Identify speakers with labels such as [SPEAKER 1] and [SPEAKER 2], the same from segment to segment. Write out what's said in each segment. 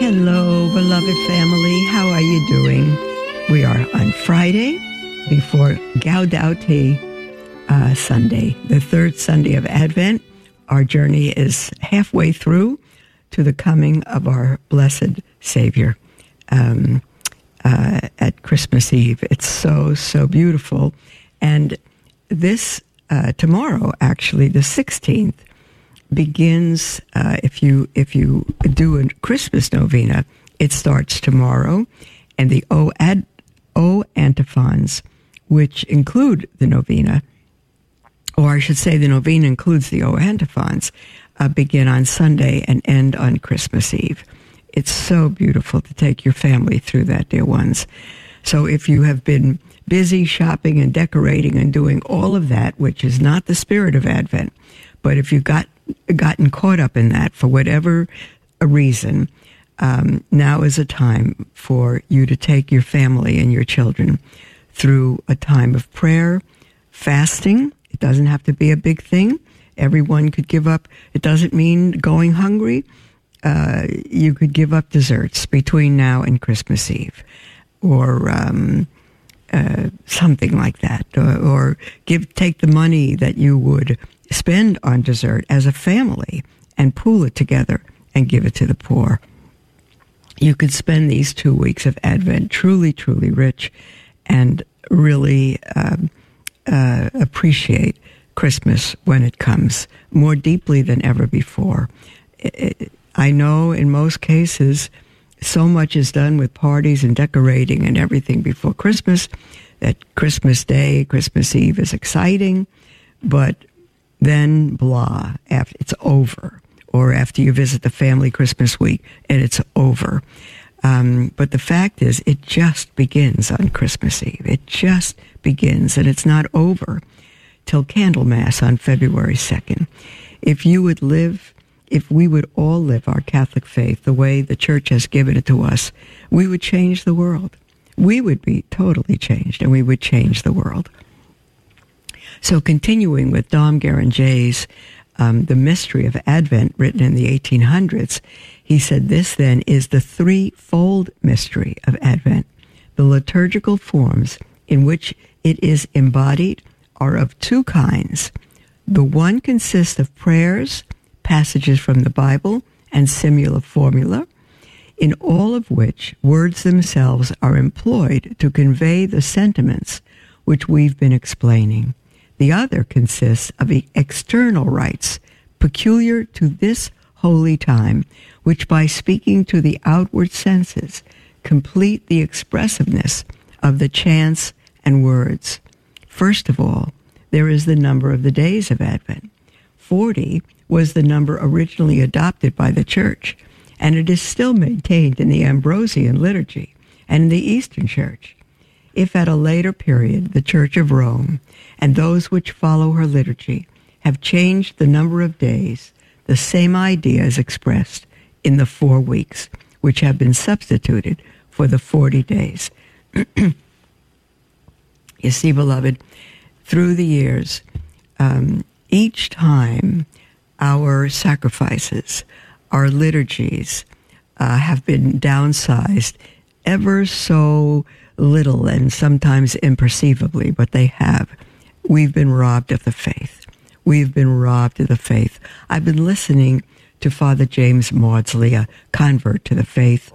[SPEAKER 1] Hello, beloved family. How are you doing? We are on Friday before Gaudete uh, Sunday, the third Sunday of Advent. Our journey is halfway through to the coming of our blessed Savior um, uh, at Christmas Eve. It's so, so beautiful. And this, uh, tomorrow, actually, the 16th, begins uh, if you if you do a Christmas novena. It starts tomorrow, and the O ad O antiphons, which include the novena, or I should say, the novena includes the O antiphons, uh, begin on Sunday and end on Christmas Eve. It's so beautiful to take your family through that, dear ones. So if you have been busy shopping and decorating and doing all of that, which is not the spirit of Advent, but if you've got gotten caught up in that for whatever reason, um, now is a time for you to take your family and your children through a time of prayer, fasting. It doesn't have to be a big thing. Everyone could give up. It doesn't mean going hungry. Uh, you could give up desserts between now and Christmas Eve, or um, uh, something like that, or, or give take the money that you would spend on dessert as a family and pool it together and give it to the poor. You could spend these two weeks of Advent truly, truly rich and really um, uh, appreciate Christmas when it comes more deeply than ever before. I know in most cases, so much is done with parties and decorating and everything before Christmas that Christmas Day, Christmas Eve is exciting, but then blah, after it's over, or after you visit the family Christmas week and it's over. Um, but the fact is, it just begins on Christmas Eve. It just begins, and it's not over till Candlemas on February 2nd. If you would live, if we would all live our Catholic faith the way the Church has given it to us, we would change the world. We would be totally changed, and we would change the world. So continuing with Dom Guéranger's um, The Mystery of Advent, written in the 1800s, he said this then is the threefold mystery of Advent. The liturgical forms in which it is embodied are of two kinds. The one consists of prayers, passages from the Bible, and similar formula, in all of which words themselves are employed to convey the sentiments which we've been explaining. The other consists of the external rites peculiar to this holy time, which by speaking to the outward senses complete the expressiveness of the chants and words. First of all, there is the number of the days of Advent. Forty was the number originally adopted by the Church, and it is still maintained in the Ambrosian liturgy and in the Eastern Church if at a later period the Church of Rome and those which follow her liturgy have changed the number of days, the same idea is expressed in the four weeks, which have been substituted for the 40 days. you see, beloved, through the years, um, each time our sacrifices, our liturgies uh, have been downsized ever so little and sometimes imperceivably, but they have. We've been robbed of the faith. We've been robbed of the faith. I've been listening to Father James Mawdsley, a convert to the faith,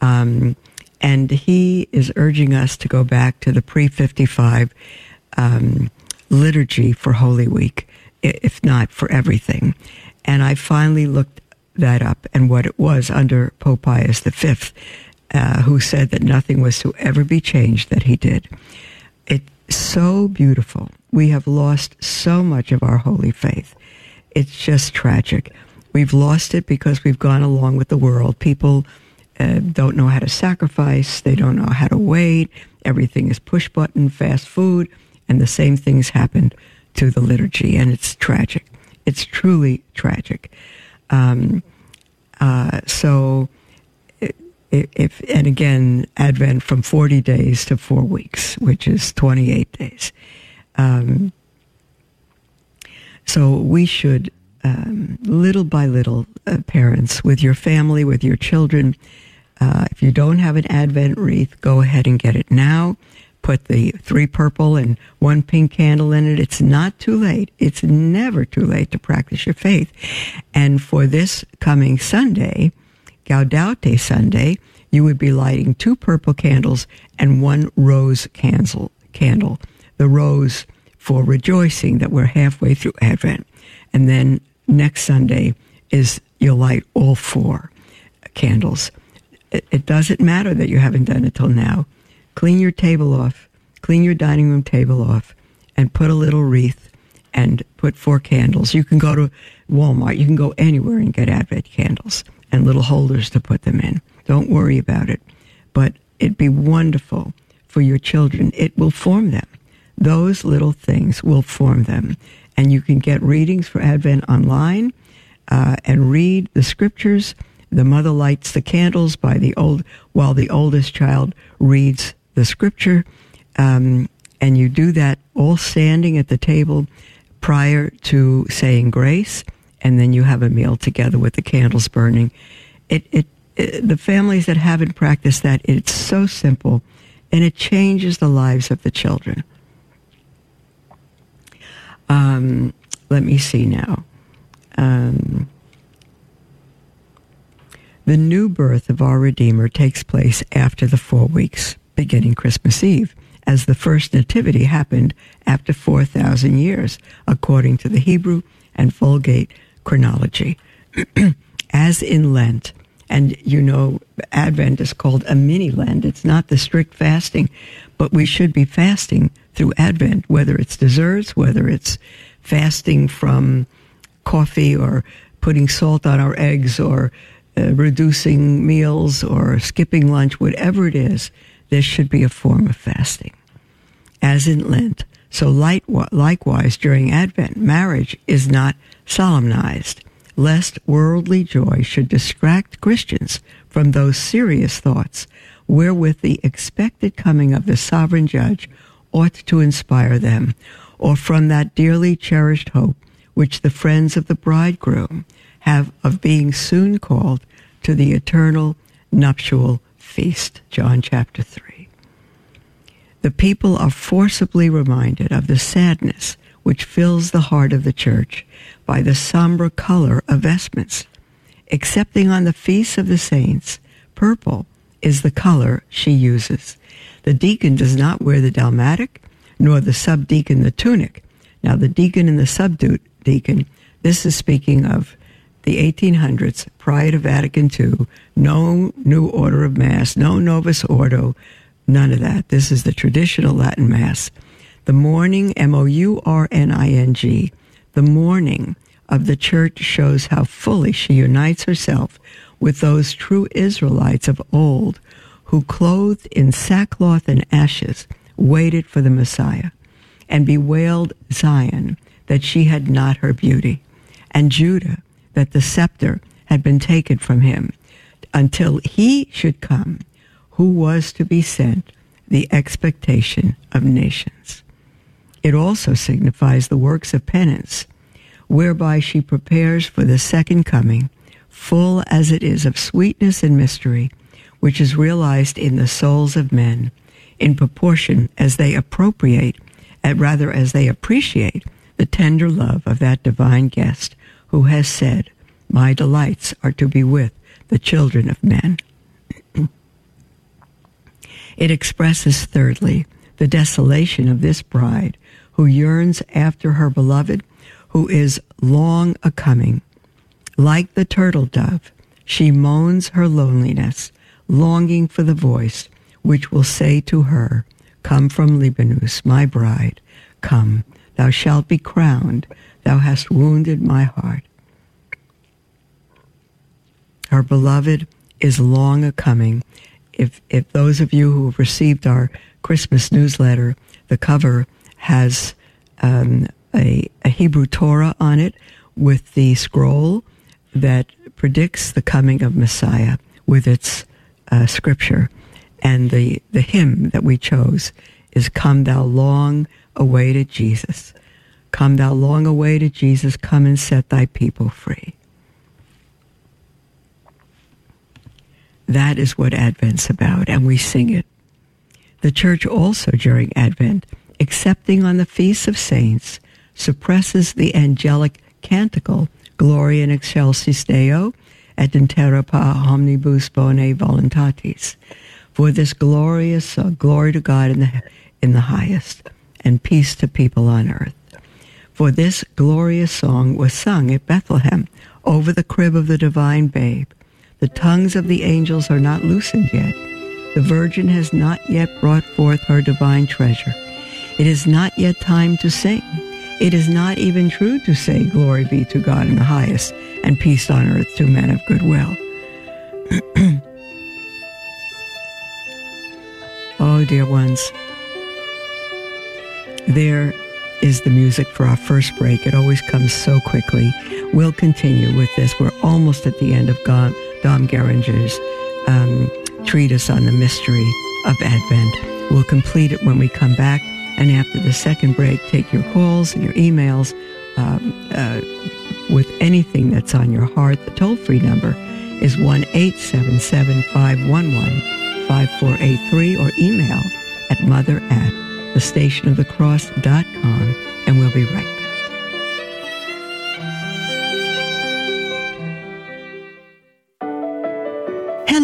[SPEAKER 1] um, and he is urging us to go back to the pre 55 um, liturgy for Holy Week, if not for everything. And I finally looked that up and what it was under Pope Pius V uh, who said that nothing was to ever be changed that he did. It's so beautiful. We have lost so much of our holy faith. It's just tragic. We've lost it because we've gone along with the world. People uh, don't know how to sacrifice, they don't know how to wait. Everything is push button, fast food, and the same things happen to the liturgy, and it's tragic. It's truly tragic. Um, uh, so, if and again, Advent from forty days to four weeks, which is twenty-eight days. Um, so we should, um, little by little, uh, parents, with your family, with your children, uh, if you don't have an Advent wreath, go ahead and get it now. Put the three purple and one pink candle in it. It's not too late. It's never too late to practice your faith. And for this coming Sunday, Gaudete Sunday, you would be lighting two purple candles and one rose candle. Candle, the rose for rejoicing that we're halfway through Advent, and then next Sunday is you'll light all four candles it, it doesn't matter that you haven't done it till now. Clean your table off, clean your dining room table off, and put a little wreath and put four candles. You can go to Walmart, you can go anywhere and get Advent candles and little holders to put them in. Don't worry about it. But it'd be wonderful for your children. It will form them. Those little things will form them. And you can get readings for Advent online uh, and read the scriptures the mother lights the candles by the old, while the oldest child reads the scripture. Um, and you do that all standing at the table prior to saying grace. And then you have a meal together with the candles burning. It, it, it the families that haven't practiced that, it's so simple and it changes the lives of the children. Um, let me see now. Um, the new birth of our Redeemer takes place after the four weeks, beginning Christmas Eve, as the first nativity happened after 4,000 years, according to the Hebrew and Vulgate chronology. as in Lent, and you know, Advent is called a mini Lent. It's not the strict fasting, but we should be fasting through Advent, whether it's desserts, whether it's fasting from coffee or putting salt on our eggs or uh, reducing meals or skipping lunch, whatever it is, there should be a form of fasting, as in Lent. So, likewise, during Advent, marriage is not solemnized, lest worldly joy should distract Christians from those serious thoughts wherewith the expected coming of the sovereign judge ought to inspire them, or from that dearly cherished hope which the friends of the bridegroom have of being soon called to the eternal nuptial feast. John chapter 3. The people are forcibly reminded of the sadness which fills the heart of the church by the somber color of vestments. Excepting on the feasts of the saints, purple is the color she uses. The deacon does not wear the dalmatic, nor the subdeacon the tunic. Now, the deacon and the subdeacon, this is speaking of the 1800s, prior to Vatican II, no new order of Mass, no Novus Ordo, none of that. This is the traditional Latin Mass. The morning, M O U R N I N G, the morning of the church shows how fully she unites herself with those true Israelites of old who, clothed in sackcloth and ashes, waited for the Messiah and bewailed Zion that she had not her beauty, and Judah that the scepter had been taken from him until he should come who was to be sent the expectation of nations. It also signifies the works of penance, whereby she prepares for the second coming, full as it is of sweetness and mystery, which is realized in the souls of men in proportion as they appropriate, and rather as they appreciate the tender love of that divine guest who has said, My delights are to be with the children of men. It expresses, thirdly, the desolation of this bride who yearns after her beloved, who is long a coming. Like the turtle dove, she moans her loneliness, longing for the voice which will say to her, Come from Libanus, my bride, come, thou shalt be crowned, thou hast wounded my heart. Her beloved is long a coming. If, if those of you who have received our Christmas newsletter, the cover has um, a, a Hebrew Torah on it with the scroll that predicts the coming of Messiah with its uh, scripture. And the, the hymn that we chose is Come Thou Long Awaited Jesus. Come Thou Long Awaited Jesus, come and set Thy people free. That is what Advent's about, and we sing it. The church also during Advent, excepting on the feasts of saints, suppresses the angelic canticle Gloria in excelsis Deo et in terra pa omnibus bone voluntatis. For this glorious uh, glory to God in the, in the highest, and peace to people on earth. For this glorious song was sung at Bethlehem over the crib of the divine babe. The tongues of the angels are not loosened yet. The Virgin has not yet brought forth her divine treasure. It is not yet time to sing. It is not even true to say, Glory be to God in the highest, and peace on earth to men of good will. oh, dear ones, there is the music for our first break. It always comes so quickly. We'll continue with this. We're almost at the end of Dom, Dom Guéranger's um, treatise on the mystery of Advent. We'll complete it when we come back. And after the second break, take your calls and your emails um, uh, with anything that's on your heart. The toll free number is 1 877 511 5483 or email at mother at thestationofthecross.com. And we'll be right back.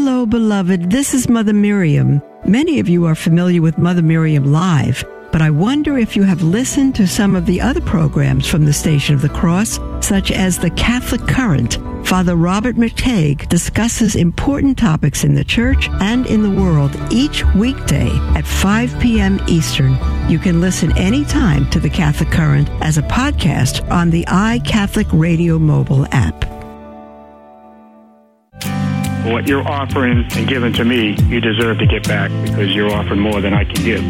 [SPEAKER 1] Hello, beloved. This is Mother Miriam. Many of you are familiar with Mother Miriam Live but I wonder if you have listened to some of the other programs from the Station of the Cross, such as the Catholic Current. Father Robert McTeigue discusses important topics in the church and in the world each weekday at 5 p.m. Eastern. You can listen anytime to the Catholic Current as a podcast on the iCatholic Radio mobile app.
[SPEAKER 2] What you're offering and giving to me, you deserve to get back because you're offering more than I can give.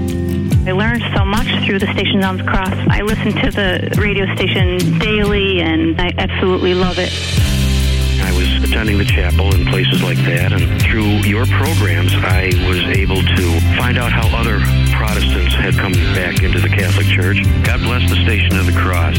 [SPEAKER 3] I learned so much through the Station on the Cross. I listen to the radio station daily, and I absolutely love it.
[SPEAKER 4] I was attending the chapel and places like that, and through your programs, I was able to find out how other Protestants had come back into the Catholic Church. God bless the Station of the Cross.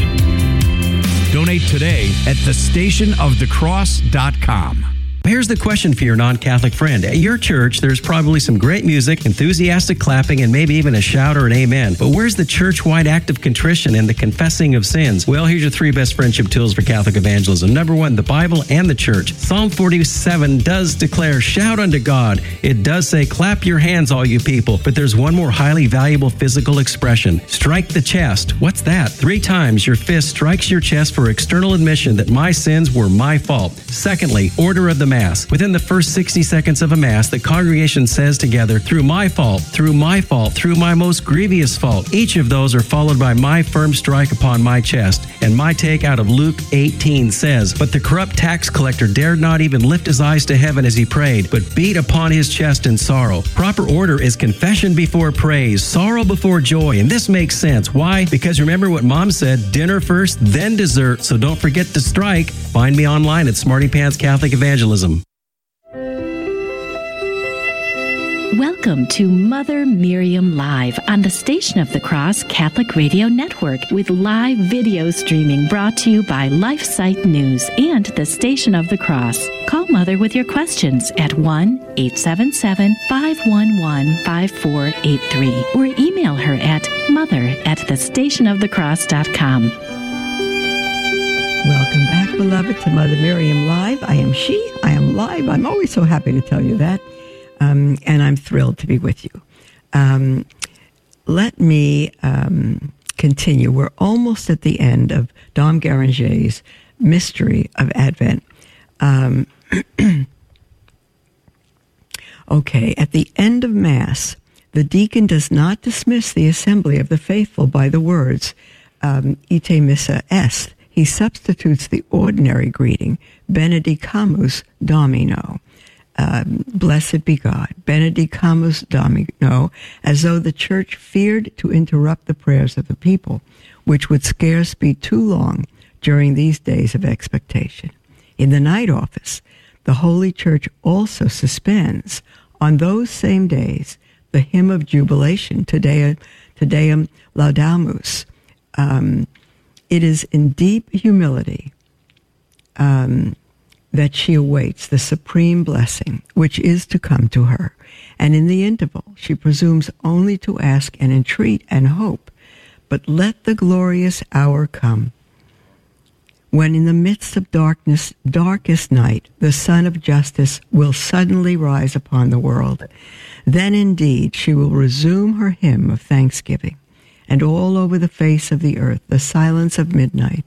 [SPEAKER 5] Donate today at thestationofthecross.com.
[SPEAKER 6] Here's the question for your non Catholic friend. At your church, there's probably some great music, enthusiastic clapping, and maybe even a shout or an amen. But where's the church wide act of contrition and the confessing of sins? Well, here's your three best friendship tools for Catholic evangelism. Number one, the Bible and the church. Psalm 47 does declare, shout unto God. It does say, clap your hands, all you people. But there's one more highly valuable physical expression strike the chest. What's that? Three times your fist strikes your chest for external admission that my sins were my fault. Secondly, order of the Mass. Within the first 60 seconds of a Mass, the congregation says together, through my fault, through my fault, through my most grievous fault. Each of those are followed by my firm strike upon my chest. And my take out of Luke 18 says, But the corrupt tax collector dared not even lift his eyes to heaven as he prayed, but beat upon his chest in sorrow. Proper order is confession before praise, sorrow before joy. And this makes sense. Why? Because remember what mom said dinner first, then dessert. So don't forget to strike. Find me online at Smarty Pants Catholic Evangelism.
[SPEAKER 7] Welcome to Mother Miriam Live on the Station of the Cross Catholic Radio Network with live video streaming brought to you by LifeSite News and the Station of the Cross. Call Mother with your questions at 1 877 511 5483 or email her at mother at thestationofthecross.com.
[SPEAKER 1] Welcome back, beloved, to Mother Miriam Live. I am she. I am live. I'm always so happy to tell you that. Um, and I'm thrilled to be with you. Um, let me um, continue. We're almost at the end of Dom Guéranger's Mystery of Advent. Um, okay, at the end of Mass, the deacon does not dismiss the assembly of the faithful by the words, um, ite missa est. He substitutes the ordinary greeting, benedicamus domino. Um, blessed be God, benedicamus Domino, as though the church feared to interrupt the prayers of the people, which would scarce be too long during these days of expectation. In the night office, the Holy Church also suspends on those same days the hymn of jubilation, Te Deum, Te Deum Laudamus. Um, it is in deep humility um, that she awaits the supreme blessing which is to come to her. And in the interval, she presumes only to ask and entreat and hope. But let the glorious hour come when in the midst of darkness, darkest night, the sun of justice will suddenly rise upon the world. Then indeed she will resume her hymn of thanksgiving, and all over the face of the earth the silence of midnight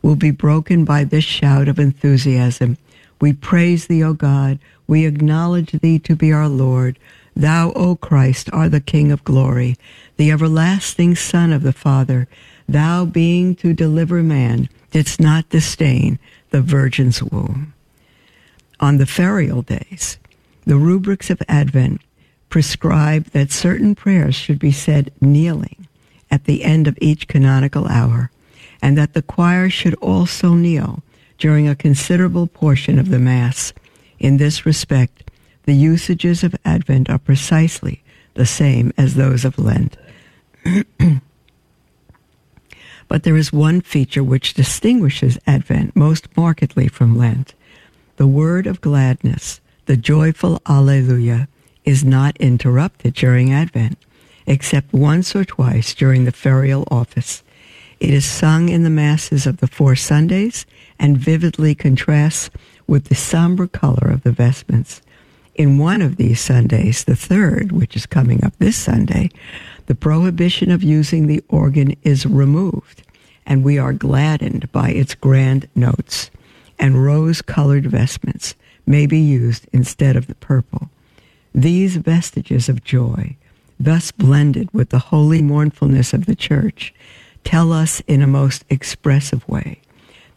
[SPEAKER 1] will be broken by this shout of enthusiasm. We praise thee, O God. We acknowledge thee to be our Lord. Thou, O Christ, art the King of glory, the everlasting Son of the Father. Thou being to deliver man, didst not disdain the Virgin's womb. On the ferial days, the rubrics of Advent prescribe that certain prayers should be said kneeling at the end of each canonical hour, and that the choir should also kneel during a considerable portion of the Mass. In this respect, the usages of Advent are precisely the same as those of Lent. But there is one feature which distinguishes Advent most markedly from Lent. The word of gladness, the joyful Alleluia, is not interrupted during Advent, except once or twice during the ferial office. It is sung in the Masses of the four Sundays and vividly contrasts with the somber color of the vestments. In one of these Sundays, the third, which is coming up this Sunday, the prohibition of using the organ is removed, and we are gladdened by its grand notes, and rose colored vestments may be used instead of the purple. These vestiges of joy, thus blended with the holy mournfulness of the church, tell us in a most expressive way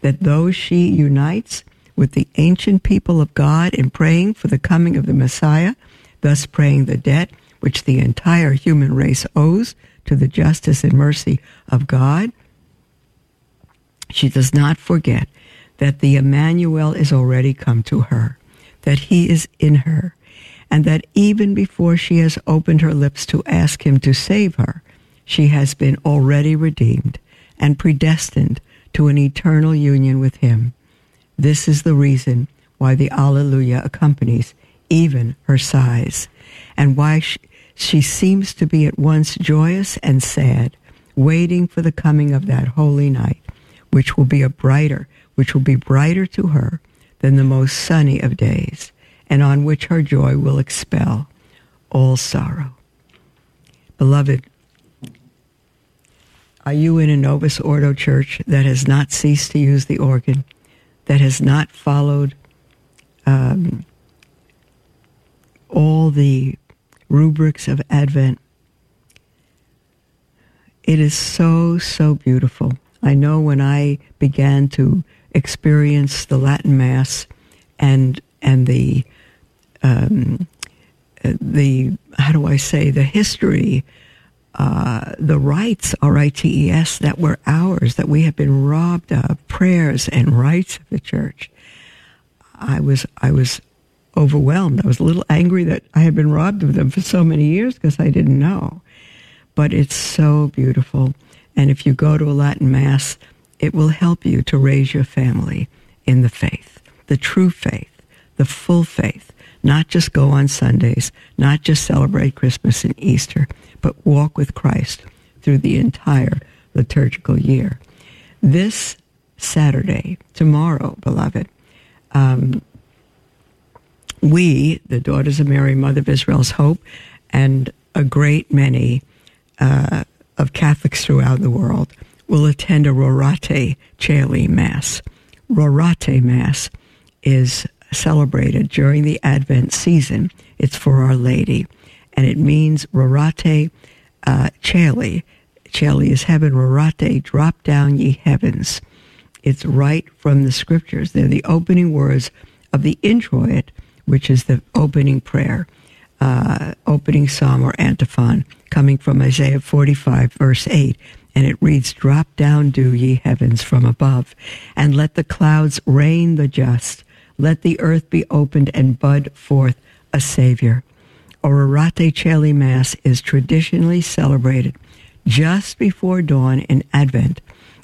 [SPEAKER 1] that though she unites with the ancient people of God in praying for the coming of the Messiah, thus praying the debt which the entire human race owes to the justice and mercy of God, she does not forget that the Emmanuel is already come to her, that he is in her, and that even before she has opened her lips to ask him to save her, she has been already redeemed and predestined to an eternal union with him. This is the reason why the Alleluia accompanies even her sighs, and why she, she seems to be at once joyous and sad, waiting for the coming of that holy night, which will be a brighter, which will be brighter to her than the most sunny of days, and on which her joy will expel all sorrow. Beloved, are you in a Novus Ordo church that has not ceased to use the organ, that has not followed um, all the rubrics of Advent. It is so, so beautiful. I know when I began to experience the Latin Mass and and the um, the how do I say the history, uh, the rites R I T E S that were ours that we have been robbed of prayers and rites of the church. I was I was overwhelmed. I was a little angry that I had been robbed of them for so many years because I didn't know. But it's so beautiful. And if you go to a Latin Mass, it will help you to raise your family in the faith, the true faith, the full faith. Not just go on Sundays, not just celebrate Christmas and Easter, but walk with Christ through the entire liturgical year. This Saturday, tomorrow, beloved, um, we, the Daughters of Mary, Mother of Israel's Hope, and a great many uh, of Catholics throughout the world will attend a Rorate Caeli Mass. Rorate Mass is celebrated during the Advent season. It's for Our Lady, and it means Rorate uh, Caeli. Caeli is heaven. Rorate, drop down ye heavens. It's right from the scriptures. They're the opening words of the introit which is the opening prayer, uh, opening psalm or antiphon, coming from Isaiah 45, verse 8. And it reads, Drop down, do ye heavens, from above, and let the clouds rain the just. Let the earth be opened and bud forth a Savior. Rorate Coeli Mass is traditionally celebrated just before dawn in Advent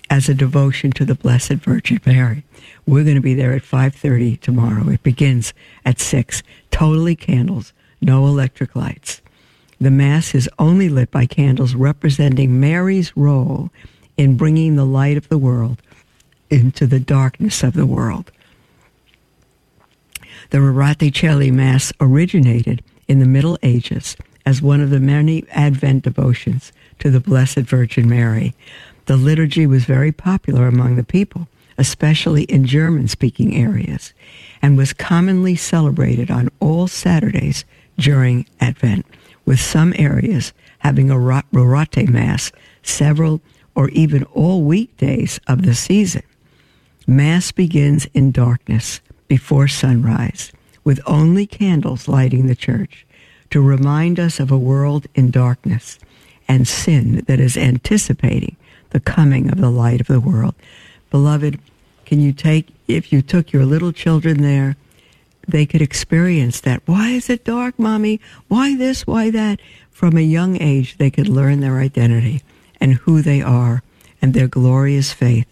[SPEAKER 1] as a devotion to the Blessed Virgin Mary. We're going to be there at 5:30 tomorrow. It begins at 6. Totally candles, no electric lights. The mass is only lit by candles representing Mary's role in bringing the light of the world into the darkness of the world. The Rorate Coeli Mass originated in the Middle Ages as one of the many Advent devotions to the Blessed Virgin Mary. The liturgy was very popular among the people, especially in German speaking areas, and was commonly celebrated on all Saturdays during Advent, with some areas having a Rorate Mass several or even all weekdays of the season. Mass begins in darkness before sunrise, with only candles lighting the church to remind us of a world in darkness and sin that is anticipating the coming of the light of the world. Beloved, can you take, if you took your little children there, they could experience that. Why is it dark, mommy? Why this? Why that? From a young age, they could learn their identity and who they are and their glorious faith.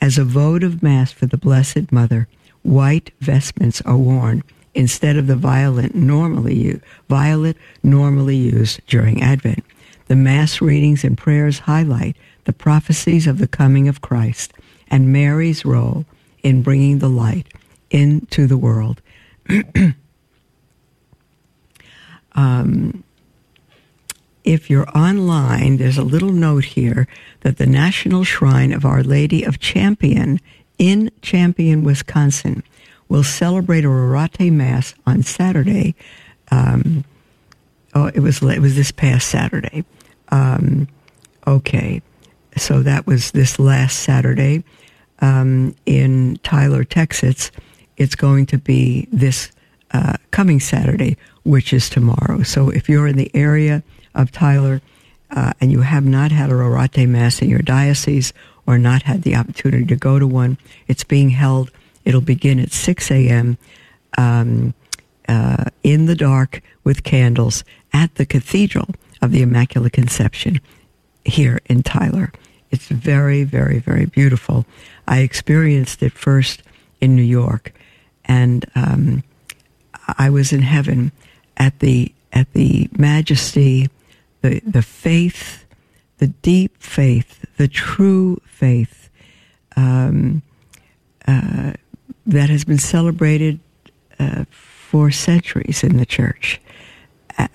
[SPEAKER 1] As a vote of Mass for the Blessed Mother, white vestments are worn instead of the violet normally, violet normally used during Advent. The Mass readings and prayers highlight the prophecies of the coming of Christ and Mary's role in bringing the light into the world. um, if you're online, there's a little note here that the National Shrine of Our Lady of Champion in Champion, Wisconsin, will celebrate a Rorate Mass on Saturday. Um, oh, it was it was this past Saturday. Um, okay, so that was this last Saturday um, in Tyler, Texas. It's going to be this uh, coming Saturday, which is tomorrow. So if you're in the area of Tyler uh, and you have not had a Rorate Mass in your diocese or not had the opportunity to go to one, it's being held. It'll begin at 6 a.m. Um, uh, in the dark with candles at the Cathedral of the Immaculate Conception here in Tyler. It's very, very, very beautiful. I experienced it first in New York, and um, I was in heaven at the at the majesty, the the faith, the deep faith, the true faith um, uh, that has been celebrated uh, for centuries in the church,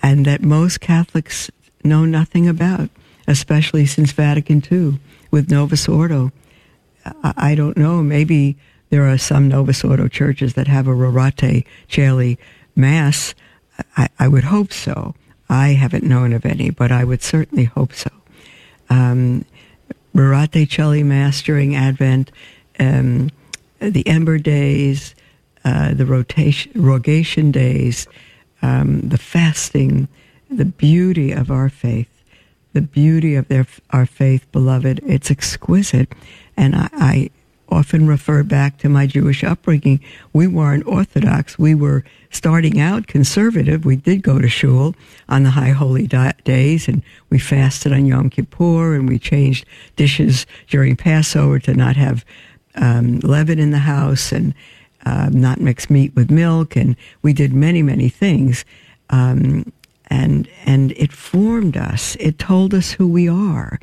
[SPEAKER 1] and that most Catholics know nothing about, especially since Vatican II with Novus Ordo. I don't know. Maybe there are some Novus Ordo churches that have a Rorate Coeli Mass. I, I, would hope so. I haven't known of any, but I would certainly hope so. Um, Rorate Coeli Mass during Advent, um, the Ember Days, uh, the rotation, Rogation Days, um, the fasting, the beauty of our faith, the beauty of their, our faith, beloved. It's exquisite. And I, I often refer back to my Jewish upbringing. We weren't Orthodox. We were starting out conservative. We did go to shul on the high holy di- days and we fasted on Yom Kippur and we changed dishes during Passover to not have um, leaven in the house and uh, not mix meat with milk. And we did many, many things. Um, and, and it formed us. It told us who we are.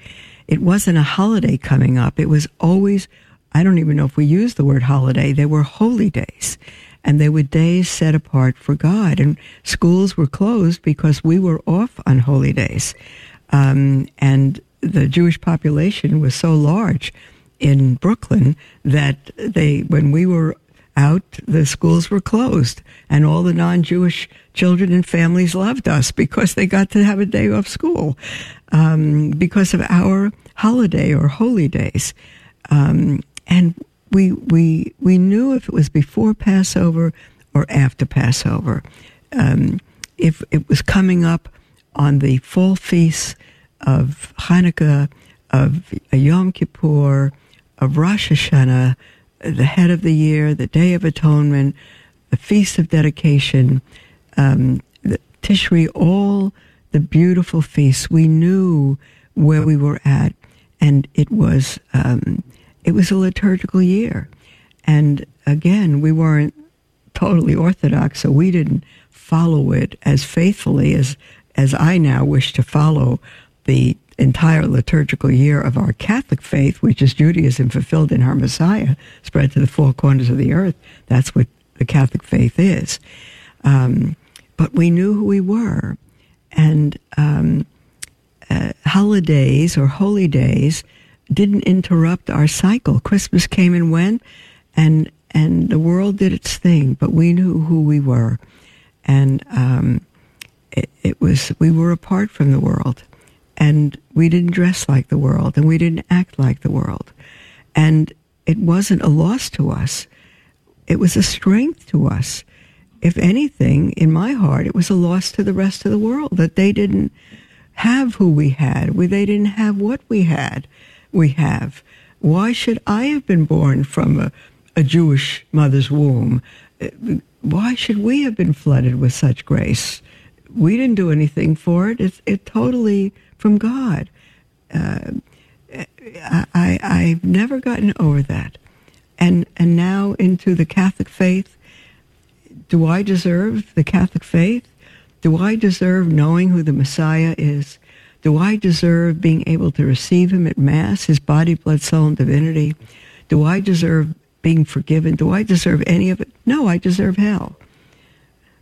[SPEAKER 1] It wasn't a holiday coming up. It was always I don't even know if we use the word holiday. They were holy days. And they were days set apart for God. And schools were closed because we were off on holy days. Um, and the Jewish population was so large in Brooklyn that they, when we were out, the schools were closed, and all the non-Jewish children and families loved us because they got to have a day off school um, because of our holiday or holy days. Um, and we we we knew if it was before Passover or after Passover. Um, if it was coming up on the full feasts of Hanukkah, of Yom Kippur, of Rosh Hashanah, the head of the year, the Day of Atonement, the Feast of Dedication, um, the Tishri, all the beautiful feasts. We knew where we were at, and it was um, it was a liturgical year. And again, we weren't totally orthodox, so we didn't follow it as faithfully as as I now wish to follow the entire liturgical year of our Catholic faith, which is Judaism fulfilled in our Messiah, spread to the four corners of the earth. That's what the Catholic faith is. Um, but we knew who we were, and um, uh, holidays or holy days didn't interrupt our cycle. Christmas came and went, and and the world did its thing, but we knew who we were, and um, it, it was we were apart from the world, and we didn't dress like the world, and we didn't act like the world, and it wasn't a loss to us; it was a strength to us. If anything, in my heart, it was a loss to the rest of the world that they didn't have who we had. We, they didn't have what we had. We have. Why should I have been born from a, a Jewish mother's womb? Why should we have been flooded with such grace? We didn't do anything for it. It's it totally from God. Uh, I, I've never gotten over that. And, and now into the Catholic faith. Do I deserve the Catholic faith? Do I deserve knowing who the Messiah is? Do I deserve being able to receive him at Mass, his body, blood, soul, and divinity? Do I deserve being forgiven? Do I deserve any of it? No, I deserve hell.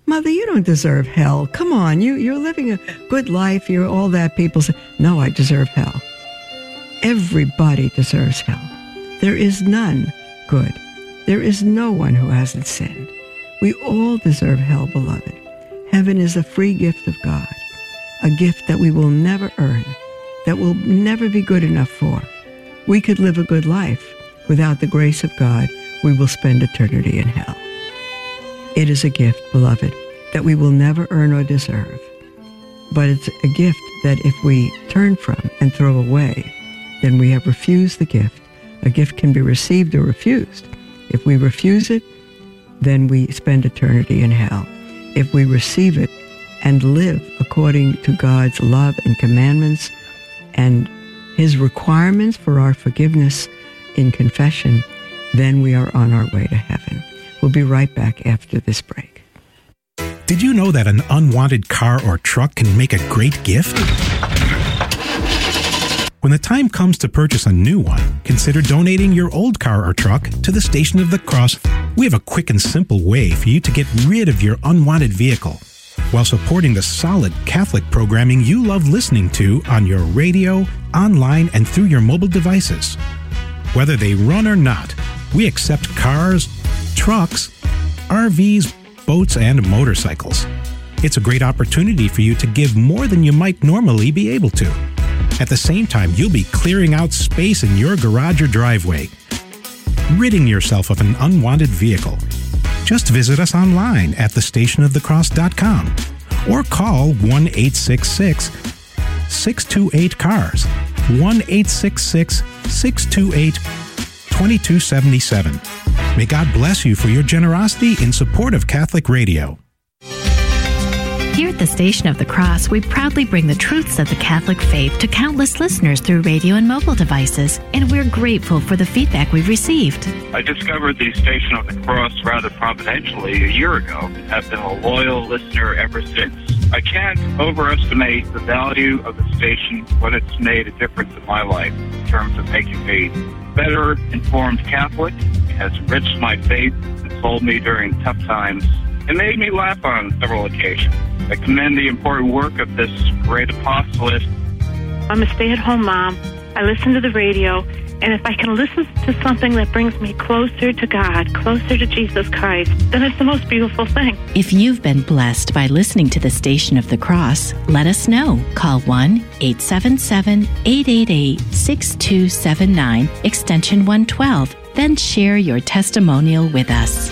[SPEAKER 1] Mother, you don't deserve hell. Come on, you, you're living a good life. You're all that. People say, no, I deserve hell. Everybody deserves hell. There is none good. There is no one who hasn't sinned. We all deserve hell, beloved. Heaven is a free gift of God, a gift that we will never earn, that will never be good enough for. We could live a good life. Without the grace of God, we will spend eternity in hell. It is a gift, beloved, that we will never earn or deserve. But it's a gift that if we turn from and throw away, then we have refused the gift. A gift can be received or refused. If we refuse it, then we spend eternity in hell. If we receive it and live according to God's love and commandments and his requirements for our forgiveness in confession, then we are on our way to heaven. We'll be right back after this break.
[SPEAKER 8] Did you know that an unwanted car or truck can make a great gift? When the time comes to purchase a new one, consider donating your old car or truck to the Station of the Cross. We have a quick and simple way for you to get rid of your unwanted vehicle while supporting the solid Catholic programming you love listening to on your radio, online, and through your mobile devices. Whether they run or not, we accept cars, trucks, RVs, boats, and motorcycles. It's a great opportunity for you to give more than you might normally be able to. At the same time, you'll be clearing out space in your garage or driveway, ridding yourself of an unwanted vehicle. Just visit us online at thestationofthecross.com or call 1 866 628 CARS. 1 866 628 2277. May God bless you for your generosity in support of Catholic Radio.
[SPEAKER 7] Here at the Station of the Cross, we proudly bring the truths of the Catholic faith to countless listeners through radio and mobile devices, and we're grateful for the feedback we've received.
[SPEAKER 2] I discovered the Station of the Cross rather providentially a year ago and have been a loyal listener ever since. I can't overestimate the value of the station, what it's made a difference in my life in terms of making me better informed Catholic, has enriched my faith, and told me during tough times it made me laugh on several occasions. I commend the important work of this great apostolate.
[SPEAKER 3] I'm a stay at home mom. I listen to the radio, and if I can listen to something that brings me closer to God, closer to Jesus Christ, then it's the most beautiful thing.
[SPEAKER 7] If you've been blessed by listening to the Station of the Cross, let us know. Call 1 877 888 6279, extension 112. Then share your testimonial with us.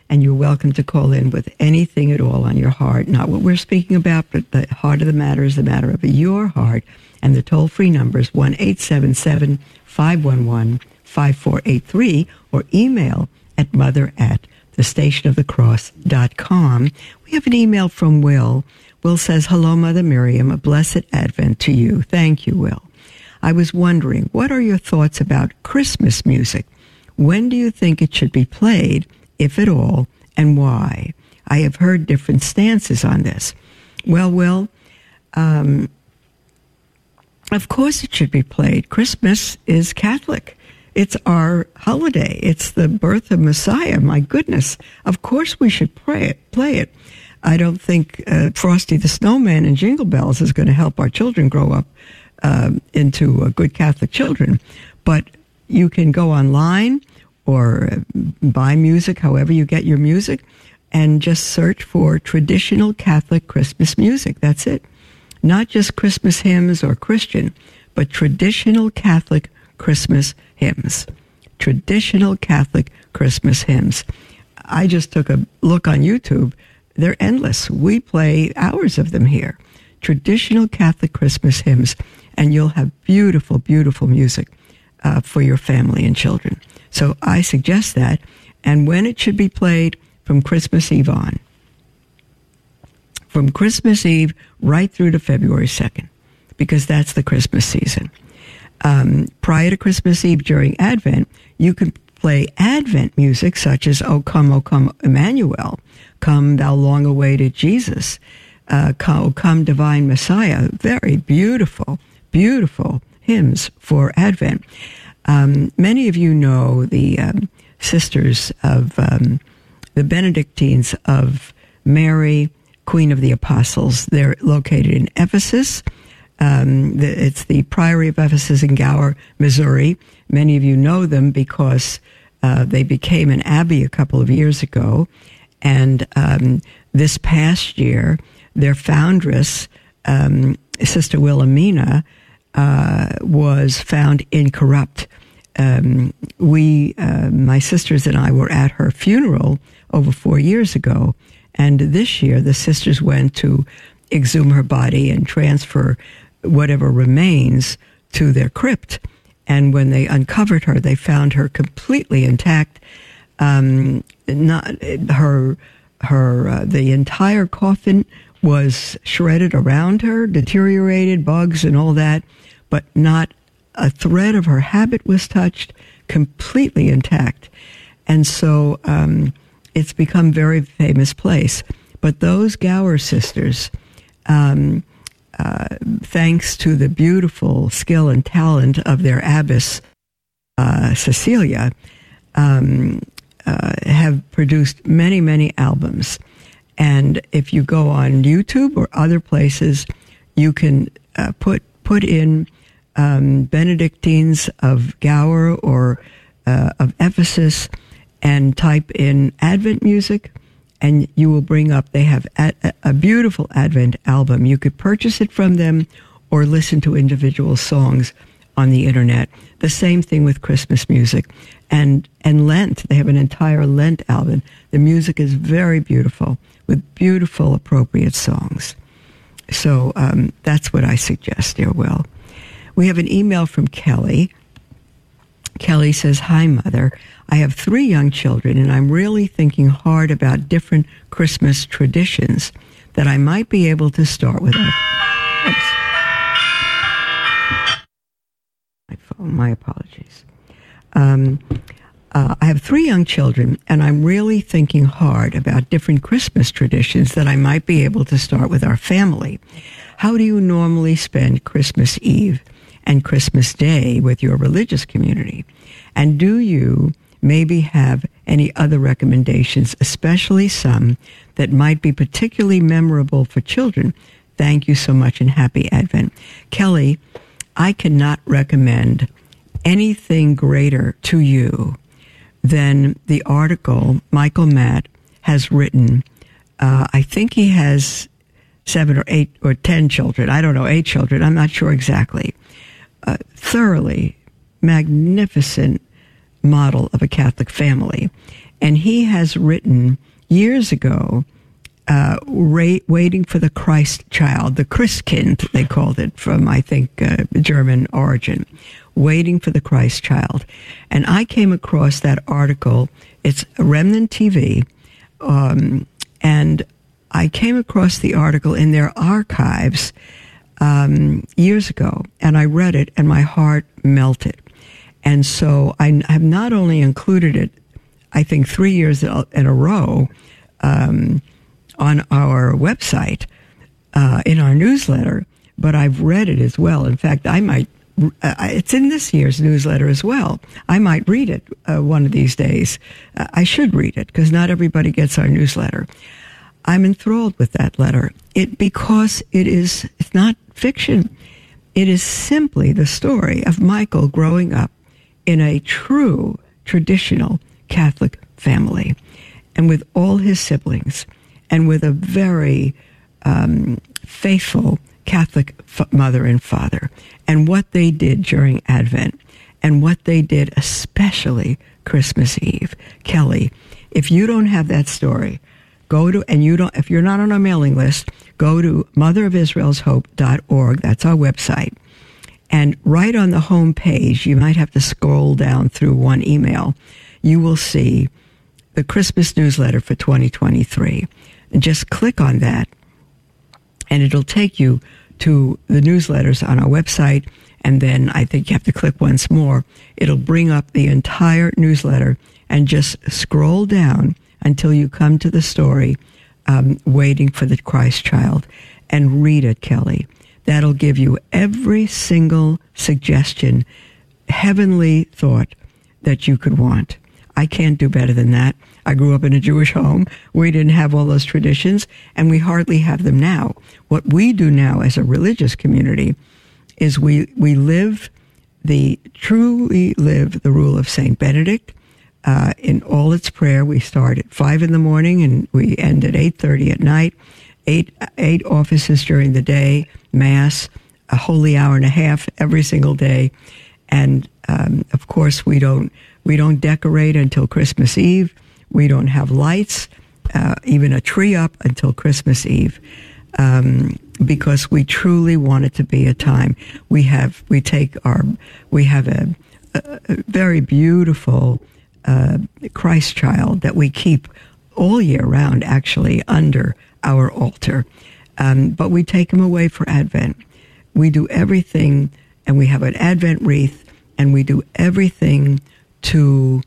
[SPEAKER 1] and you're welcome to call in with anything at all on your heart. Not what we're speaking about, but the heart of the matter is the matter of your heart. And the toll free number is 1 877 511 5483 or email at mother at thestationofthecross.com. We have an email from Will. Will says, Hello, Mother Miriam. A blessed Advent to you. Thank you, Will. I was wondering, what are your thoughts about Christmas music? When do you think it should be played, if at all, and why? I have heard different stances on this. Well, Will, um, of course it should be played. Christmas is Catholic. It's our holiday. It's the birth of Messiah. My goodness. Of course we should pray it, play it. I don't think uh, Frosty the Snowman and Jingle Bells is going to help our children grow up uh, into uh, good Catholic children. But you can go online or buy music, however you get your music, and just search for traditional Catholic Christmas music. That's it. Not just Christmas hymns or Christian, but traditional Catholic Christmas hymns. Traditional Catholic Christmas hymns. I just took a look on YouTube. They're endless. We play hours of them here. Traditional Catholic Christmas hymns and you'll have beautiful, beautiful music uh, for your family and children. So I suggest that. And when it should be played from Christmas Eve on, from Christmas Eve right through to February 2nd, because that's the Christmas season. Um, prior to Christmas Eve during Advent, you can play Advent music such as O Come, O Come, Emmanuel, Come, Thou Long Awaited Jesus, uh, come, come, Divine Messiah. Very beautiful beautiful hymns for Advent. Um, many of you know the um, sisters of um, the Benedictines of Mary, Queen of the Apostles. They're located in Ephesus. Um, the, it's the Priory of Ephesus in Gower, Missouri. Many of you know them because uh, they became an abbey a couple of years ago. And um, this past year, their foundress, um, Sister Wilhelmina, uh, was found incorrupt. Um, we, uh, my sisters and I, were at her funeral over four years ago, and this year the sisters went to exhume her body and transfer whatever remains to their crypt. And when they uncovered her, they found her completely intact. Um, not her, her, uh, the entire coffin was shredded around her, deteriorated, bugs and all that but not a thread of her habit was touched, completely intact. And so um, it's become a very famous place. But those Gower sisters, um, uh, thanks to the beautiful skill and talent of their abbess, uh, Cecilia, um, uh, have produced many, many albums. And if you go on YouTube or other places, you can uh, put put in um, Benedictines of Gower or uh, of Ephesus and type in Advent music, and you will bring up, they have a, a beautiful Advent album. You could purchase it from them or listen to individual songs on the internet. The same thing with Christmas music. And, and Lent, they have an entire Lent album. The music is very beautiful with beautiful, appropriate songs. So um, that's what I suggest, dear Will. We have an email from Kelly. Kelly says, Hi, Mother. I have three young children, and I'm really thinking hard about different Christmas traditions that I might be able to start with. My phone, my apologies. Um, uh, I have three young children, and I'm really thinking hard about different Christmas traditions that I might be able to start with our family. How do you normally spend Christmas Eve? And Christmas Day with your religious community? And do you maybe have any other recommendations, especially some that might be particularly memorable for children. Thank you so much and happy Advent. Kelly, I cannot recommend anything greater to you than the article Michael Matt has written. Uh, I think he has seven or eight or ten children. I don't know, eight children. I'm not sure exactly. Uh, thoroughly magnificent model of a Catholic family. And he has written years ago, uh, Waiting for the Christ Child, the Christkind, they called it from, I think, uh, German origin. Waiting for the Christ Child. And I came across that article. It's Remnant TV. Um, and I came across the article in their archives um, years ago, and I read it, and my heart melted. And so I have not only included it, I think three years in a row um, on our website, uh, in our newsletter, but I've read it as well. In fact, I might. Uh, it's in this year's newsletter as well. I might read it uh, one of these days. Uh, I should read it because not everybody gets our newsletter. I'm enthralled with that letter. It because it is it's not fiction. It is simply the story of Michael growing up in a true traditional Catholic family and with all his siblings and with a very um, faithful Catholic f- mother and father and what they did during Advent and what they did especially Christmas Eve. Kelly, if you don't have that story, go to, and you don't, if you're not on our mailing list, go to motherofisraelshope.org. That's our website. And right on the home page, you might have to scroll down through one email. You will see the Christmas newsletter for 2023. And just click on that, and it'll take you to the newsletters on our website. And then I think you have to click once more. It'll bring up the entire newsletter and just scroll down until you come to the story, um, Waiting for the Christ Child, and read it, Kelly. That'll give you every single suggestion, heavenly thought that you could want. I can't do better than that. I grew up in a Jewish home. We didn't have all those traditions, and we hardly have them now. What we do now as a religious community is we, we live the, truly live the rule of St. Benedict. Uh, in all its prayer, we start at five in the morning and we end at eight thirty at night. Eight eight offices during the day, mass, a holy hour and a half every single day, and um, of course we don't we don't decorate until Christmas Eve. We don't have lights, uh, even a tree up until Christmas Eve, um, because we truly want it to be a time. We have we take our we have a, a very beautiful uh, Christ child that we keep all year round, actually under our altar, um, but we take him away for Advent. We do everything, and we have an Advent wreath, and we do everything to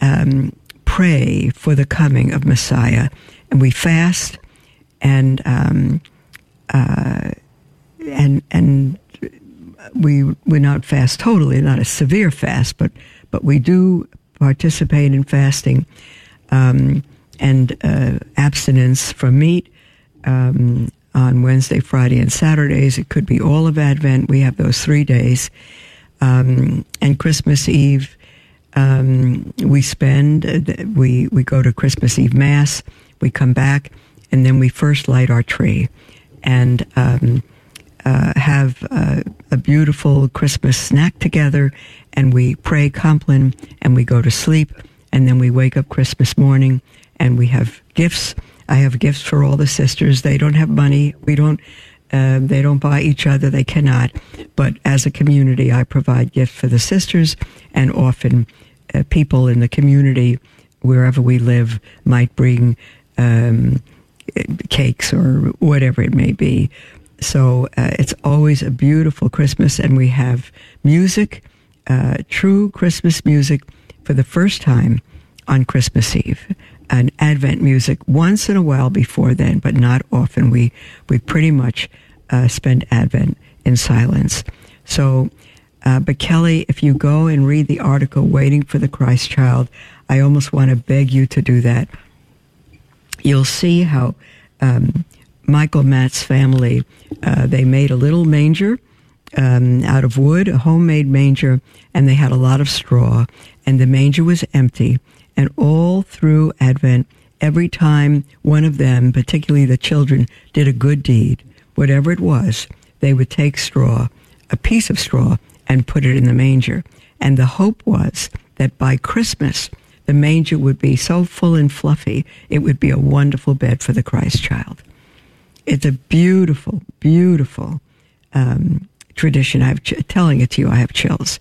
[SPEAKER 1] um, pray for the coming of Messiah, and we fast, and um, uh, and and we we not fast totally, not a severe fast, but but we do participate in fasting um, and uh, abstinence from meat um, on Wednesday, Friday, and Saturdays. It could be all of Advent. We have those three days, um, and Christmas Eve. Um, we spend, uh, we, we go to Christmas Eve Mass, we come back, and then we first light our tree and um, uh, have uh, a beautiful Christmas snack together, and we pray Compline, and we go to sleep, and then we wake up Christmas morning, and we have gifts. I have gifts for all the sisters. They don't have money. We don't. Uh, they don't buy each other. They cannot. But as a community, I provide gifts for the sisters, and often uh, people in the community, wherever we live, might bring um, cakes or whatever it may be. So uh, it's always a beautiful Christmas, and we have music, uh, true Christmas music, for the first time on Christmas Eve. And Advent music once in a while before then, but not often. We we pretty much uh, spend Advent in silence. So Uh, but Kelly, if you go and read the article, Waiting for the Christ Child, I almost want to beg you to do that. You'll see how um, Michael Matt's family, uh, they made a little manger um, out of wood, a homemade manger, and they had a lot of straw, and the manger was empty. And all through Advent, every time one of them, particularly the children, did a good deed, whatever it was, they would take straw, a piece of straw, and put it in the manger. And the hope was that by Christmas, the manger would be so full and fluffy, it would be a wonderful bed for the Christ child. It's a beautiful, beautiful um, tradition. I'm ch- telling it to you, I have chills.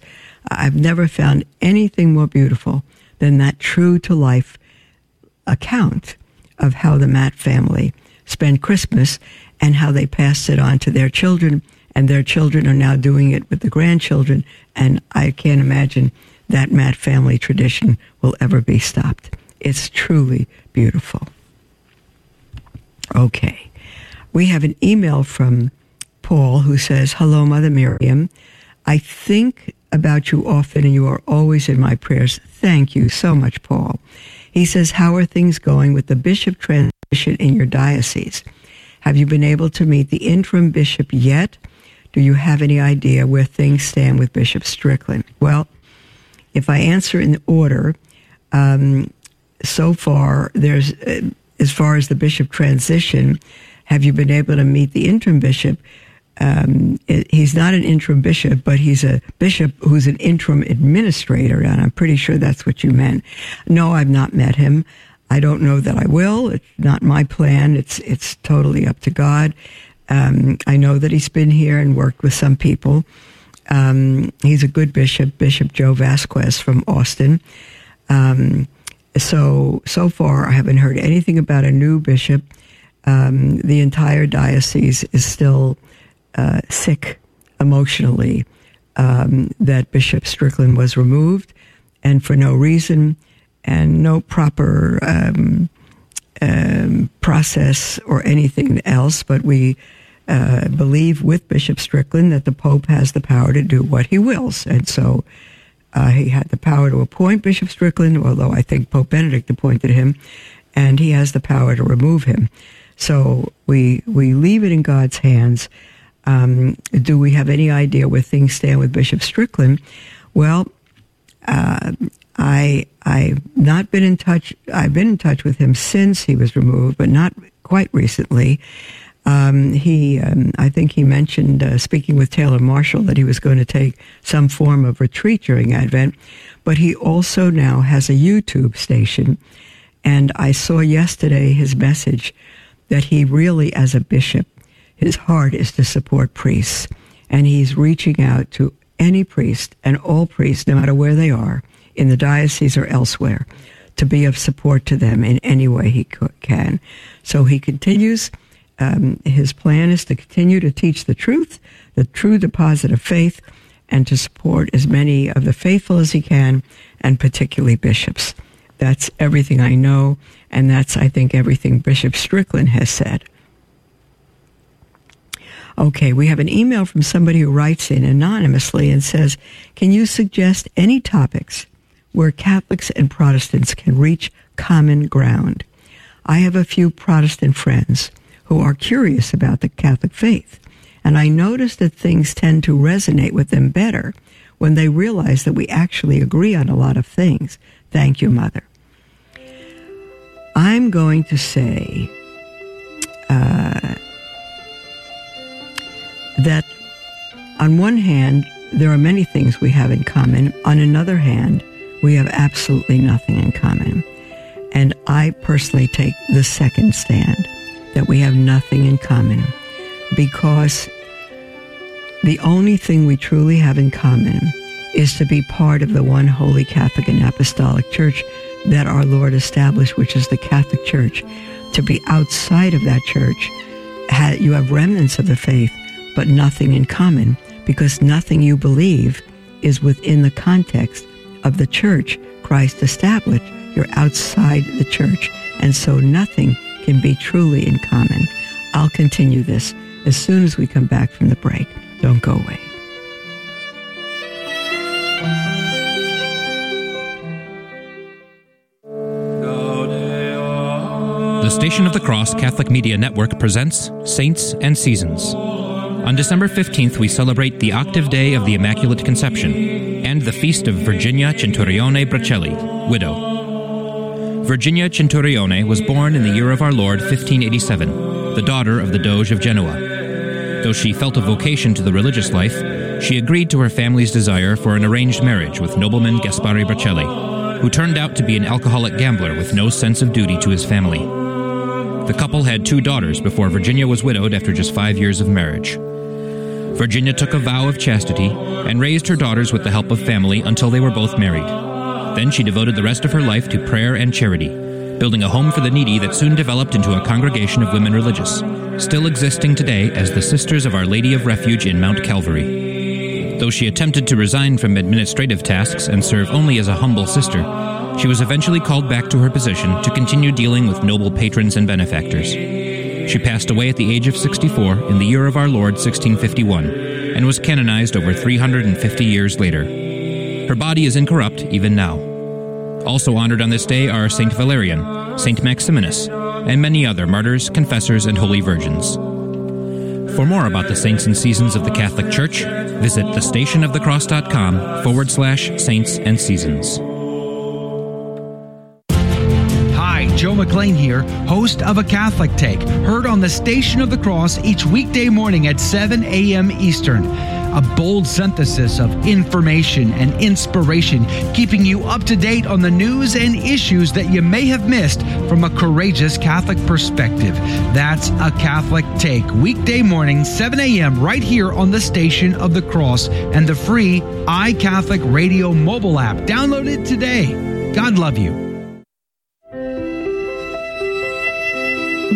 [SPEAKER 1] I've never found anything more beautiful than that true to life account of how the Matt family spent Christmas and how they passed it on to their children, and their children are now doing it with the grandchildren. And I can't imagine that Matt family tradition will ever be stopped. It's truly beautiful. Okay. We have an email from Paul who says, Hello, Mother Miriam. I think about you often and you are always in my prayers. Thank you so much, Paul. He says, How are things going with the bishop transition in your diocese? Have you been able to meet the interim bishop yet? Do you have any idea where things stand with Bishop Strickland? Well, if I answer in order, um, so far, there's, uh, as far as the bishop transition, have you been able to meet the interim bishop? Um, he's not an interim bishop, but he's a bishop who's an interim administrator, and I'm pretty sure that's what you meant. No, I've not met him. I don't know that I will. It's not my plan. It's it's totally up to God. Um, I know that he's been here and worked with some people. Um, he's a good bishop, Bishop Joe Vasquez from Austin. Um, so so far, I haven't heard anything about a new bishop. Um, the entire diocese is still uh, sick emotionally. Um, that Bishop Strickland was removed, and for no reason, and no proper um, um, process or anything else. But we uh, believe with Bishop Strickland that the Pope has the power to do what he wills, and so. Uh, he had the power to appoint Bishop Strickland, although I think Pope Benedict appointed him, and he has the power to remove him. So we we leave it in God's hands. Um, do we have any idea where things stand with Bishop Strickland? Well, uh, I I've not been in touch. I've been in touch with him since he was removed, but not quite recently. Um, he, um, I think he mentioned uh, speaking with Taylor Marshall that he was going to take some form of retreat during Advent, but he also now has a YouTube station. And I saw yesterday his message that he really, as a bishop, his heart is to support priests. And he's reaching out to any priest and all priests, no matter where they are, in the diocese or elsewhere, to be of support to them in any way he can. So he continues um, his plan is to continue to teach the truth, the true deposit of faith, and to support as many of the faithful as he can, and particularly bishops. That's everything I know, and that's, I think, everything Bishop Strickland has said. Okay, we have an email from somebody who writes in anonymously and says, Can you suggest any topics where Catholics and Protestants can reach common ground? I have a few Protestant friends who are curious about the Catholic faith. And I notice that things tend to resonate with them better when they realize that we actually agree on a lot of things. Thank you, Mother. I'm going to say uh, that on one hand, there are many things we have in common. On another hand, we have absolutely nothing in common. And I personally take the second stand that we have nothing in common because the only thing we truly have in common is to be part of the one holy Catholic and Apostolic Church that our Lord established, which is the Catholic Church. To be outside of that church, you have remnants of the faith, but nothing in common because nothing you believe is within the context of the church Christ established. You're outside the church, and so nothing can be truly in common. I'll continue this as soon as we come back from the break. Don't go away.
[SPEAKER 9] Station of the Cross Catholic Media Network presents Saints and Seasons. On December 15th, we celebrate the octave day of the Immaculate Conception and the feast of Virginia Centurione Bracelli, widow. Virginia Centurione was born in the year of our Lord 1587, the daughter of the Doge of Genoa. Though she felt a vocation to the religious life, she agreed to her family's desire for an arranged marriage with nobleman Gaspare Bracelli, who turned out to be an alcoholic gambler with no sense of duty to his family. The couple had two daughters before Virginia was widowed after just five years of marriage. Virginia took a vow of chastity and raised her daughters with the help of family until they were both married. Then she devoted the rest of her life to prayer and charity, building a home for the needy that soon developed into a congregation of women religious, still existing today as the Sisters of Our Lady of Refuge in Mount Calvary. Though she attempted to resign from administrative tasks and serve only as a humble sister, she was eventually called back to her position to continue dealing with noble patrons and benefactors. She passed away at the age of 64 in the year of our Lord 1651 and was canonized over 350 years later. Her body is incorrupt even now. Also honored on this day are Saint Valerian, Saint Maximinus, and many other martyrs, confessors, and holy virgins. For more about the saints and seasons of the Catholic Church, visit thestationofthecross.com forward slash saints and seasons.
[SPEAKER 10] McLean here, host of A Catholic Take, heard on the Station of the Cross each weekday morning at 7 a.m. Eastern. A bold synthesis of information and inspiration, keeping you up to date on the news and issues that you may have missed from a courageous Catholic perspective. That's A Catholic Take, weekday morning, 7 a.m., right here on the Station of the Cross and the free iCatholic Radio mobile app. Download it today. God love you.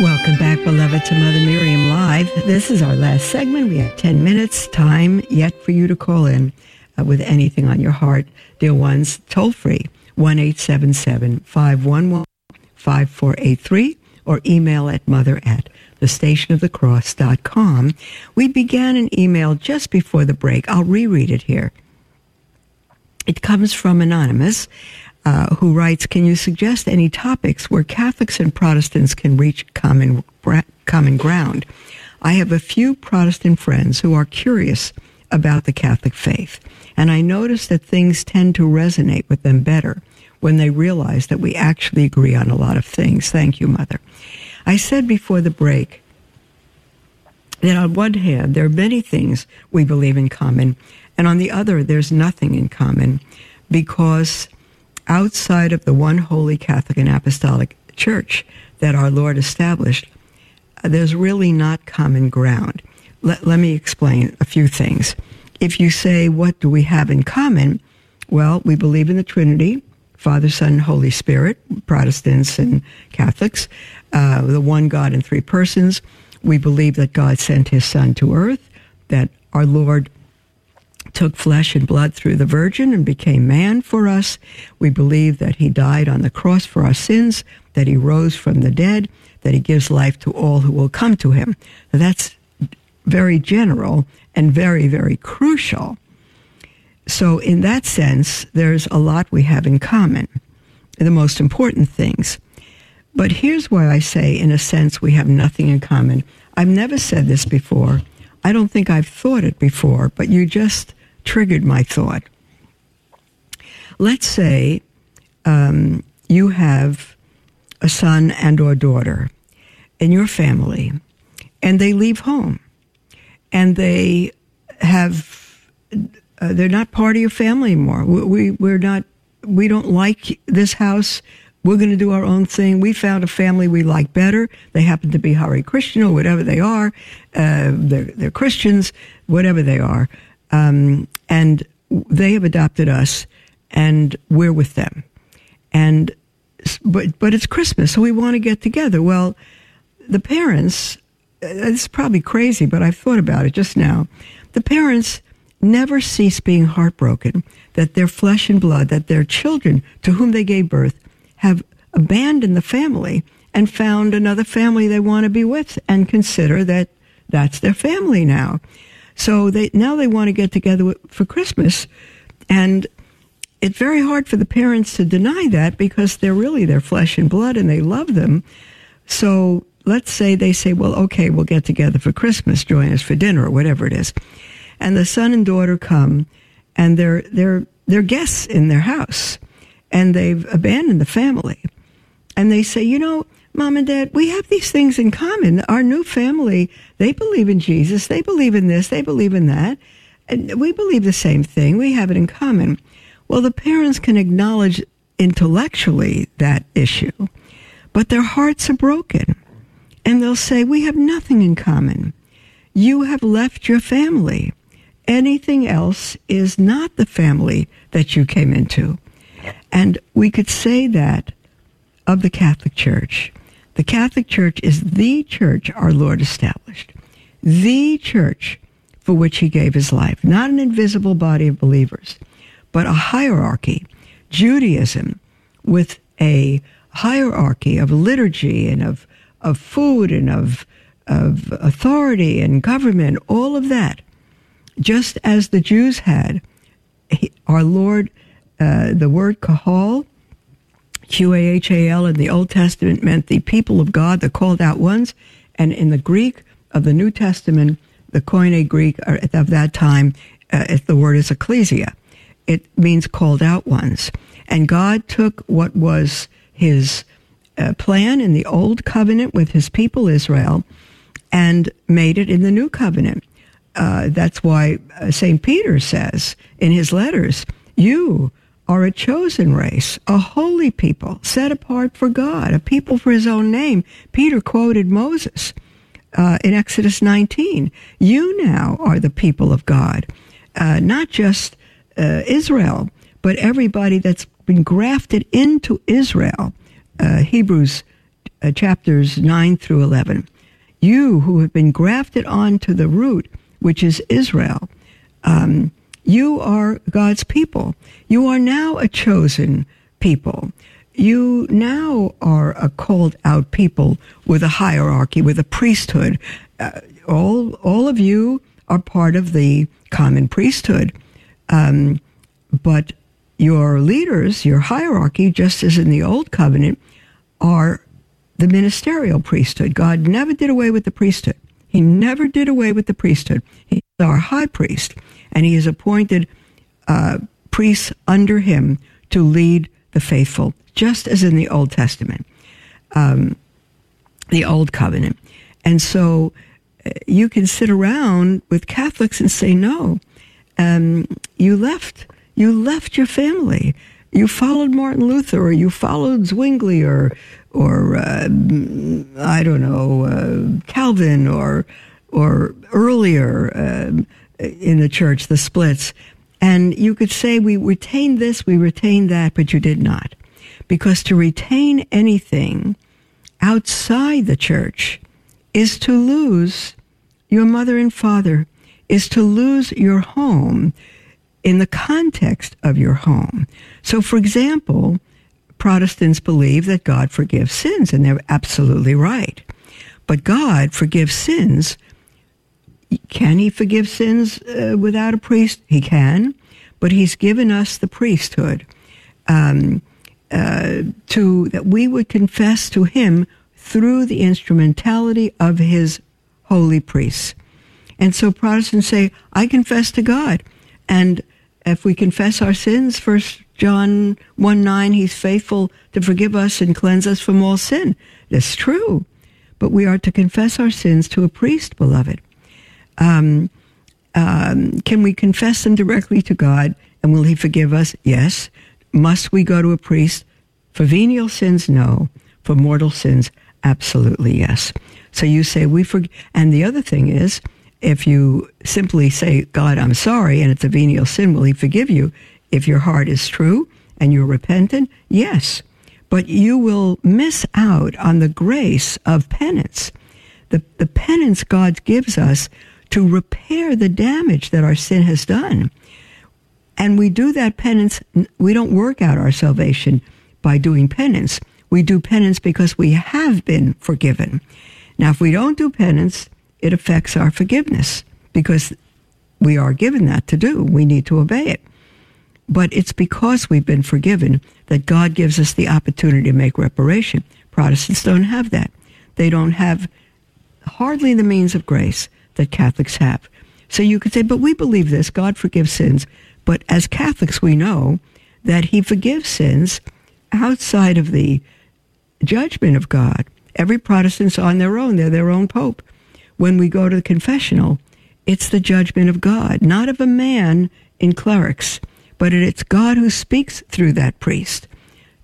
[SPEAKER 1] Welcome back, beloved, to Mother Miriam Live. This is our last segment. We have 10 minutes time yet for you to call in uh, with anything on your heart. Dear ones, toll free, 1-877-511-5483 or email at mother at thestationofthecross.com. We began an email just before the break. I'll reread it here. It comes from Anonymous uh, who writes, "Can you suggest any topics where Catholics and Protestants can reach common common ground? I have a few Protestant friends who are curious about the Catholic faith, and I notice that things tend to resonate with them better when they realize that we actually agree on a lot of things. Thank you, Mother. I said before the break." That on one hand, there are many things we believe in common, and on the other, there's nothing in common because outside of the one holy Catholic and Apostolic Church that our Lord established, uh, there's really not common ground. Let, let me explain a few things. If you say, what do we have in common? Well, we believe in the Trinity, Father, Son, and Holy Spirit, Protestants and Catholics, uh, the one God in three persons. We believe that God sent his Son to earth, that our Lord took flesh and blood through the Virgin and became man for us. We believe that he died on the cross for our sins, that he rose from the dead, that he gives life to all who will come to him. Now, that's very general and very, very crucial. So, in that sense, there's a lot we have in common, the most important things. But here's why I say, in a sense, we have nothing in common. I've never said this before. I don't think I've thought it before, but you just triggered my thought. Let's say um, you have a son and or daughter in your family, and they leave home, and they have uh, they're not part of your family anymore. We, we we're not we don't like this house. We're going to do our own thing. We found a family we like better. They happen to be Hare Krishna or whatever they are. Uh, they're, they're Christians, whatever they are. Um, and they have adopted us and we're with them. And, but, but it's Christmas, so we want to get together. Well, the parents, uh, it's probably crazy, but I've thought about it just now. The parents never cease being heartbroken that their flesh and blood, that their children to whom they gave birth, have abandoned the family and found another family they want to be with and consider that that's their family now. So they now they want to get together for Christmas, and it's very hard for the parents to deny that because they're really their flesh and blood and they love them. So let's say they say, well, okay, we'll get together for Christmas, join us for dinner or whatever it is. And the son and daughter come and they're, they're, they're guests in their house and they've abandoned the family. And they say, you know, mom and dad, we have these things in common. Our new family, they believe in Jesus. They believe in this. They believe in that. And we believe the same thing. We have it in common. Well, the parents can acknowledge intellectually that issue, but their hearts are broken. And they'll say, we have nothing in common. You have left your family. Anything else is not the family that you came into. And we could say that of the Catholic Church. The Catholic Church is the church our Lord established, the church for which he gave his life, not an invisible body of believers, but a hierarchy, Judaism, with a hierarchy of liturgy and of, of food and of, of authority and government, all of that. Just as the Jews had, our Lord, uh, the word kahal, Q A H A L in the Old Testament meant the people of God, the called out ones. And in the Greek of the New Testament, the Koine Greek of that time, uh, the word is ecclesia. It means called out ones. And God took what was his uh, plan in the old covenant with his people Israel and made it in the new covenant. Uh, that's why uh, St. Peter says in his letters, You are a chosen race, a holy people, set apart for God, a people for his own name. Peter quoted Moses uh, in Exodus 19. You now are the people of God, uh, not just uh, Israel, but everybody that's been grafted into Israel. Uh, Hebrews uh, chapters 9 through 11. You who have been grafted onto the root, which is Israel. Um, you are God's people. You are now a chosen people. You now are a called out people with a hierarchy, with a priesthood. Uh, all, all of you are part of the common priesthood. Um, but your leaders, your hierarchy, just as in the old covenant, are the ministerial priesthood. God never did away with the priesthood. He never did away with the priesthood. He's our high priest and he has appointed uh, priests under him to lead the faithful, just as in the Old Testament, um, the Old Covenant. And so uh, you can sit around with Catholics and say, no, um, you left, you left your family. You followed Martin Luther, or you followed Zwingli, or, or uh, I don't know, uh, Calvin, or, or earlier. Um, in the church, the splits. And you could say we retained this, we retained that, but you did not. Because to retain anything outside the church is to lose your mother and father, is to lose your home in the context of your home. So, for example, Protestants believe that God forgives sins, and they're absolutely right. But God forgives sins can he forgive sins uh, without a priest? He can, but he's given us the priesthood um, uh, to that we would confess to him through the instrumentality of his holy priests. And so Protestants say, I confess to God. And if we confess our sins, First John 1 9, he's faithful to forgive us and cleanse us from all sin. That's true. But we are to confess our sins to a priest, beloved. Um, um, can we confess them directly to God and will He forgive us? Yes. Must we go to a priest? For venial sins, no. For mortal sins, absolutely yes. So you say, we forgive. And the other thing is, if you simply say, God, I'm sorry, and it's a venial sin, will He forgive you? If your heart is true and you're repentant, yes. But you will miss out on the grace of penance. The, the penance God gives us to repair the damage that our sin has done. And we do that penance, we don't work out our salvation by doing penance. We do penance because we have been forgiven. Now, if we don't do penance, it affects our forgiveness because we are given that to do. We need to obey it. But it's because we've been forgiven that God gives us the opportunity to make reparation. Protestants don't have that. They don't have hardly the means of grace that Catholics have. So you could say, but we believe this God forgives sins. But as Catholics, we know that He forgives sins outside of the judgment of God. Every Protestant's on their own, they're their own Pope. When we go to the confessional, it's the judgment of God, not of a man in clerics but it's God who speaks through that priest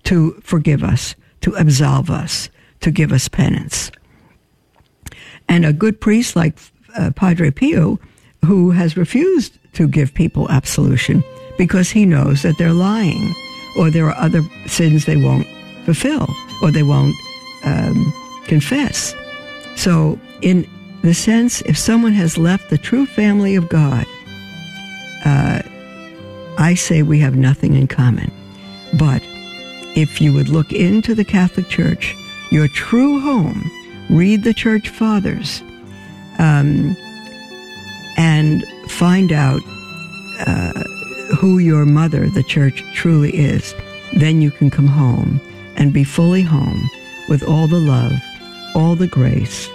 [SPEAKER 1] to forgive us, to absolve us, to give us penance. And a good priest like uh, Padre Pio, who has refused to give people absolution because he knows that they're lying or there are other sins they won't fulfill or they won't um, confess. So, in the sense, if someone has left the true family of God, uh, I say we have nothing in common. But if you would look into the Catholic Church, your true home, read the Church Fathers, um, and find out uh, who your mother, the Church, truly is, then you can come home and be fully home with all the love, all the grace,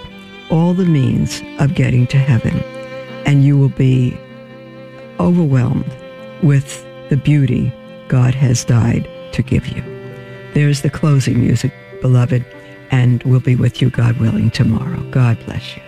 [SPEAKER 1] all the means of getting to heaven. And you will be overwhelmed with the beauty God has died to give you. There's the closing music, beloved, and we'll be with you, God willing, tomorrow. God bless you.